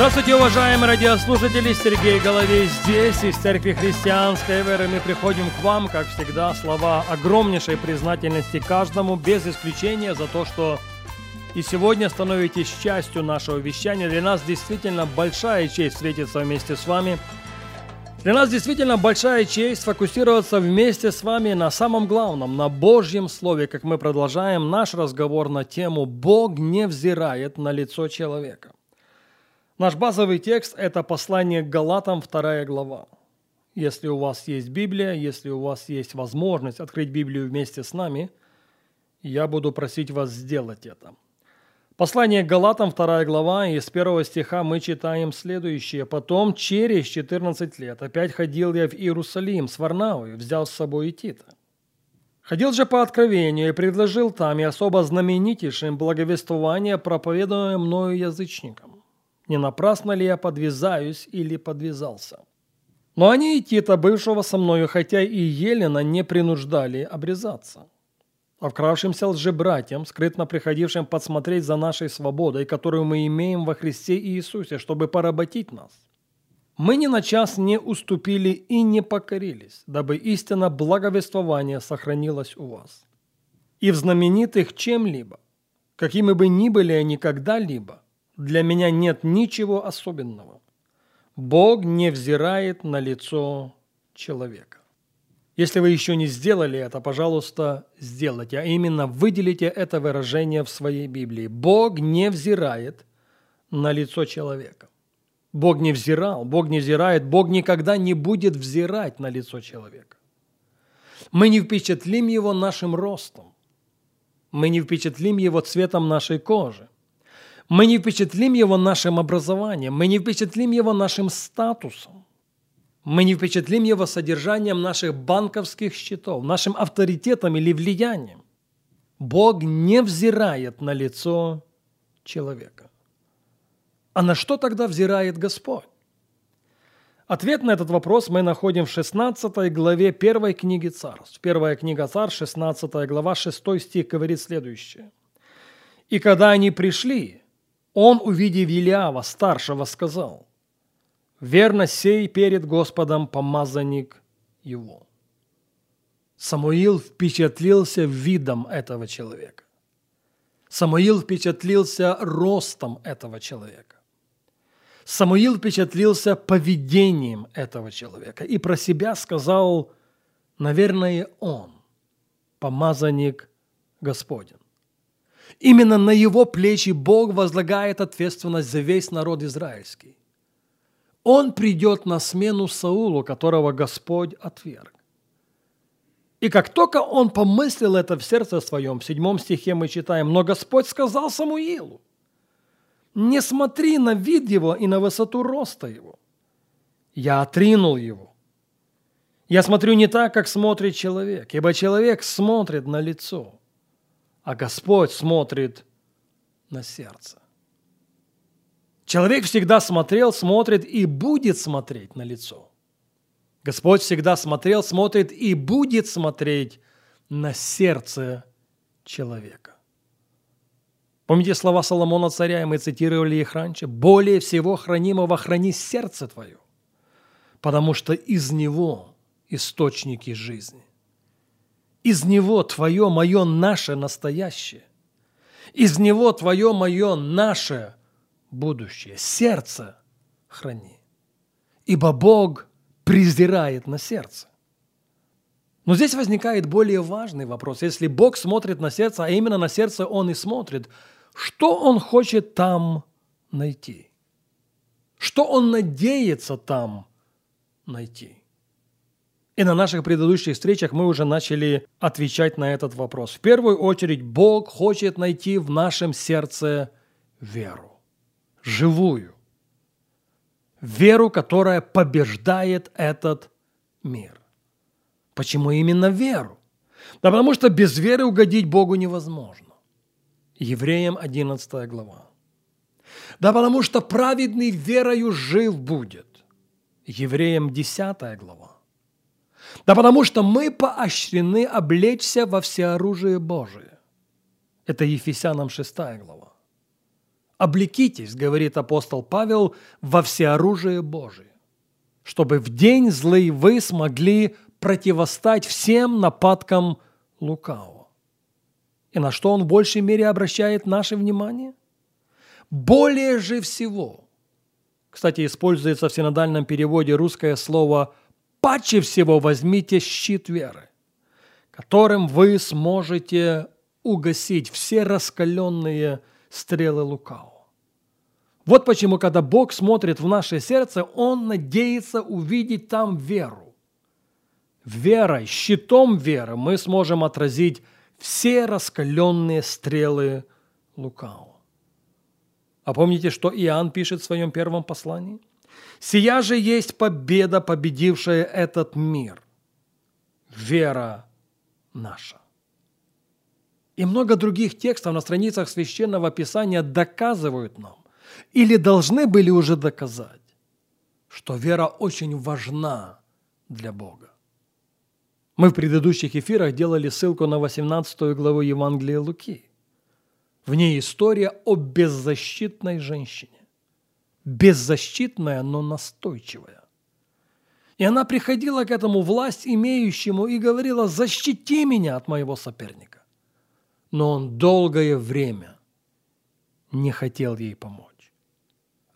Здравствуйте, уважаемые радиослушатели! Сергей Головей здесь, из Церкви Христианской Веры. Мы приходим к вам, как всегда, слова огромнейшей признательности каждому, без исключения, за то, что и сегодня становитесь частью нашего вещания. Для нас действительно большая честь встретиться вместе с вами. Для нас действительно большая честь фокусироваться вместе с вами на самом главном, на Божьем Слове, как мы продолжаем наш разговор на тему «Бог не взирает на лицо человека». Наш базовый текст – это послание к Галатам, вторая глава. Если у вас есть Библия, если у вас есть возможность открыть Библию вместе с нами, я буду просить вас сделать это. Послание к Галатам, вторая глава, из первого стиха мы читаем следующее. «Потом, через 14 лет, опять ходил я в Иерусалим с Варнавой, взял с собой и Тита. Ходил же по откровению и предложил там и особо знаменитейшим благовествование, проповедуемое мною язычникам не напрасно ли я подвязаюсь или подвязался. Но они и Тита, бывшего со мною, хотя и Елена, не принуждали обрезаться. А вкравшимся лжебратьям, скрытно приходившим подсмотреть за нашей свободой, которую мы имеем во Христе Иисусе, чтобы поработить нас. Мы ни на час не уступили и не покорились, дабы истина благовествования сохранилась у вас. И в знаменитых чем-либо, какими бы ни были они когда-либо, для меня нет ничего особенного. Бог не взирает на лицо человека. Если вы еще не сделали это, пожалуйста, сделайте, а именно выделите это выражение в своей Библии. Бог не взирает на лицо человека. Бог не взирал, Бог не взирает, Бог никогда не будет взирать на лицо человека. Мы не впечатлим его нашим ростом. Мы не впечатлим его цветом нашей кожи. Мы не впечатлим его нашим образованием, мы не впечатлим его нашим статусом, мы не впечатлим его содержанием наших банковских счетов, нашим авторитетом или влиянием. Бог не взирает на лицо человека. А на что тогда взирает Господь? Ответ на этот вопрос мы находим в 16 главе первой книги Царств. Первая книга Царств, 16 глава, 6 стих говорит следующее. «И когда они пришли, он, увидев Елиава, старшего, сказал, «Верно сей перед Господом помазанник его». Самуил впечатлился видом этого человека. Самуил впечатлился ростом этого человека. Самуил впечатлился поведением этого человека и про себя сказал, наверное, он, помазанник Господень. Именно на его плечи Бог возлагает ответственность за весь народ израильский. Он придет на смену Саулу, которого Господь отверг. И как только он помыслил это в сердце своем, в седьмом стихе мы читаем, «Но Господь сказал Самуилу, не смотри на вид его и на высоту роста его. Я отринул его. Я смотрю не так, как смотрит человек, ибо человек смотрит на лицо, а Господь смотрит на сердце. Человек всегда смотрел, смотрит и будет смотреть на лицо. Господь всегда смотрел, смотрит и будет смотреть на сердце человека. Помните слова Соломона царя, и мы цитировали их раньше? «Более всего хранимого храни сердце твое, потому что из него источники жизни». Из него твое, мое, наше настоящее. Из него твое, мое, наше будущее. Сердце храни. Ибо Бог презирает на сердце. Но здесь возникает более важный вопрос. Если Бог смотрит на сердце, а именно на сердце Он и смотрит, что Он хочет там найти? Что Он надеется там найти? И на наших предыдущих встречах мы уже начали отвечать на этот вопрос. В первую очередь Бог хочет найти в нашем сердце веру, живую, веру, которая побеждает этот мир. Почему именно веру? Да потому что без веры угодить Богу невозможно. Евреям 11 глава. Да потому что праведный верою жив будет. Евреям 10 глава. Да потому что мы поощрены облечься во всеоружие Божие. Это Ефесянам 6 глава. «Облекитесь, — говорит апостол Павел, — во всеоружие Божие, чтобы в день злый вы смогли противостать всем нападкам лукавого». И на что он в большей мере обращает наше внимание? Более же всего. Кстати, используется в синодальном переводе русское слово «паче всего возьмите щит веры», которым вы сможете угасить все раскаленные стрелы лукавого. Вот почему, когда Бог смотрит в наше сердце, Он надеется увидеть там веру. Верой, щитом веры мы сможем отразить все раскаленные стрелы лукавого. А помните, что Иоанн пишет в своем первом послании? «Сия же есть победа, победившая этот мир. Вера наша». И много других текстов на страницах Священного Писания доказывают нам, или должны были уже доказать, что вера очень важна для Бога. Мы в предыдущих эфирах делали ссылку на 18 главу Евангелия Луки. В ней история о беззащитной женщине. Беззащитная, но настойчивая. И она приходила к этому власть имеющему и говорила, защити меня от моего соперника но он долгое время не хотел ей помочь.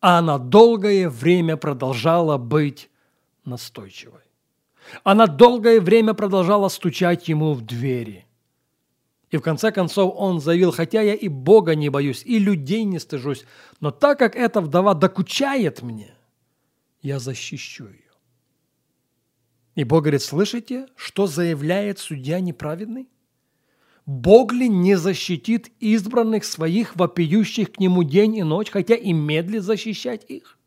А она долгое время продолжала быть настойчивой. Она долгое время продолжала стучать ему в двери. И в конце концов он заявил, хотя я и Бога не боюсь, и людей не стыжусь, но так как эта вдова докучает мне, я защищу ее. И Бог говорит, слышите, что заявляет судья неправедный? Бог ли не защитит избранных своих, вопиющих к Нему день и ночь, хотя и медлит защищать их?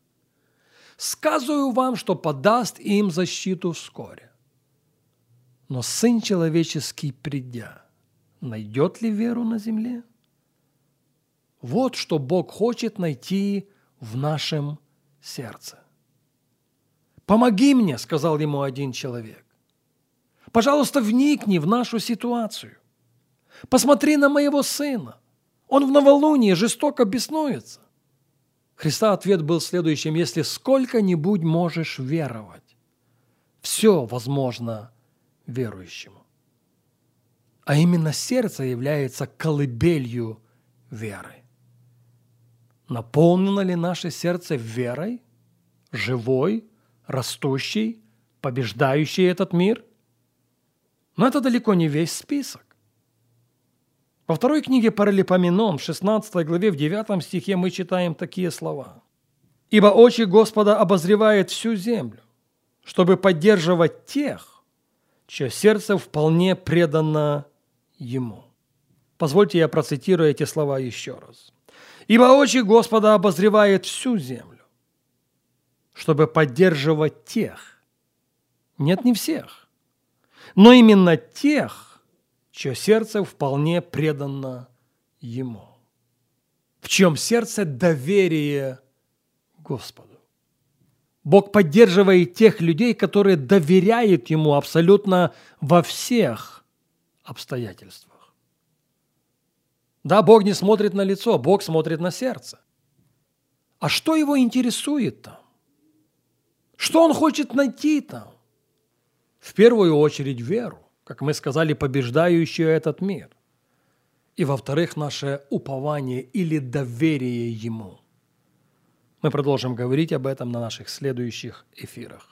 Сказываю вам, что подаст им защиту вскоре. Но Сын Человеческий, придя, найдет ли веру на земле? Вот что Бог хочет найти в нашем сердце. «Помоги мне», — сказал ему один человек. «Пожалуйста, вникни в нашу ситуацию. Посмотри на моего сына. Он в новолунии жестоко беснуется. Христа ответ был следующим. Если сколько-нибудь можешь веровать, все возможно верующему. А именно сердце является колыбелью веры. Наполнено ли наше сердце верой, живой, растущей, побеждающей этот мир? Но это далеко не весь список. Во второй книге Паралипоменон, в 16 главе, в 9 стихе мы читаем такие слова. «Ибо очи Господа обозревает всю землю, чтобы поддерживать тех, чье сердце вполне предано Ему». Позвольте я процитирую эти слова еще раз. «Ибо очи Господа обозревает всю землю, чтобы поддерживать тех, нет, не всех, но именно тех, чье сердце вполне предано Ему, в чем сердце доверие Господу. Бог поддерживает тех людей, которые доверяют Ему абсолютно во всех обстоятельствах. Да, Бог не смотрит на лицо, Бог смотрит на сердце. А что его интересует там? Что он хочет найти там? В первую очередь веру как мы сказали, побеждающую этот мир. И, во-вторых, наше упование или доверие Ему. Мы продолжим говорить об этом на наших следующих эфирах.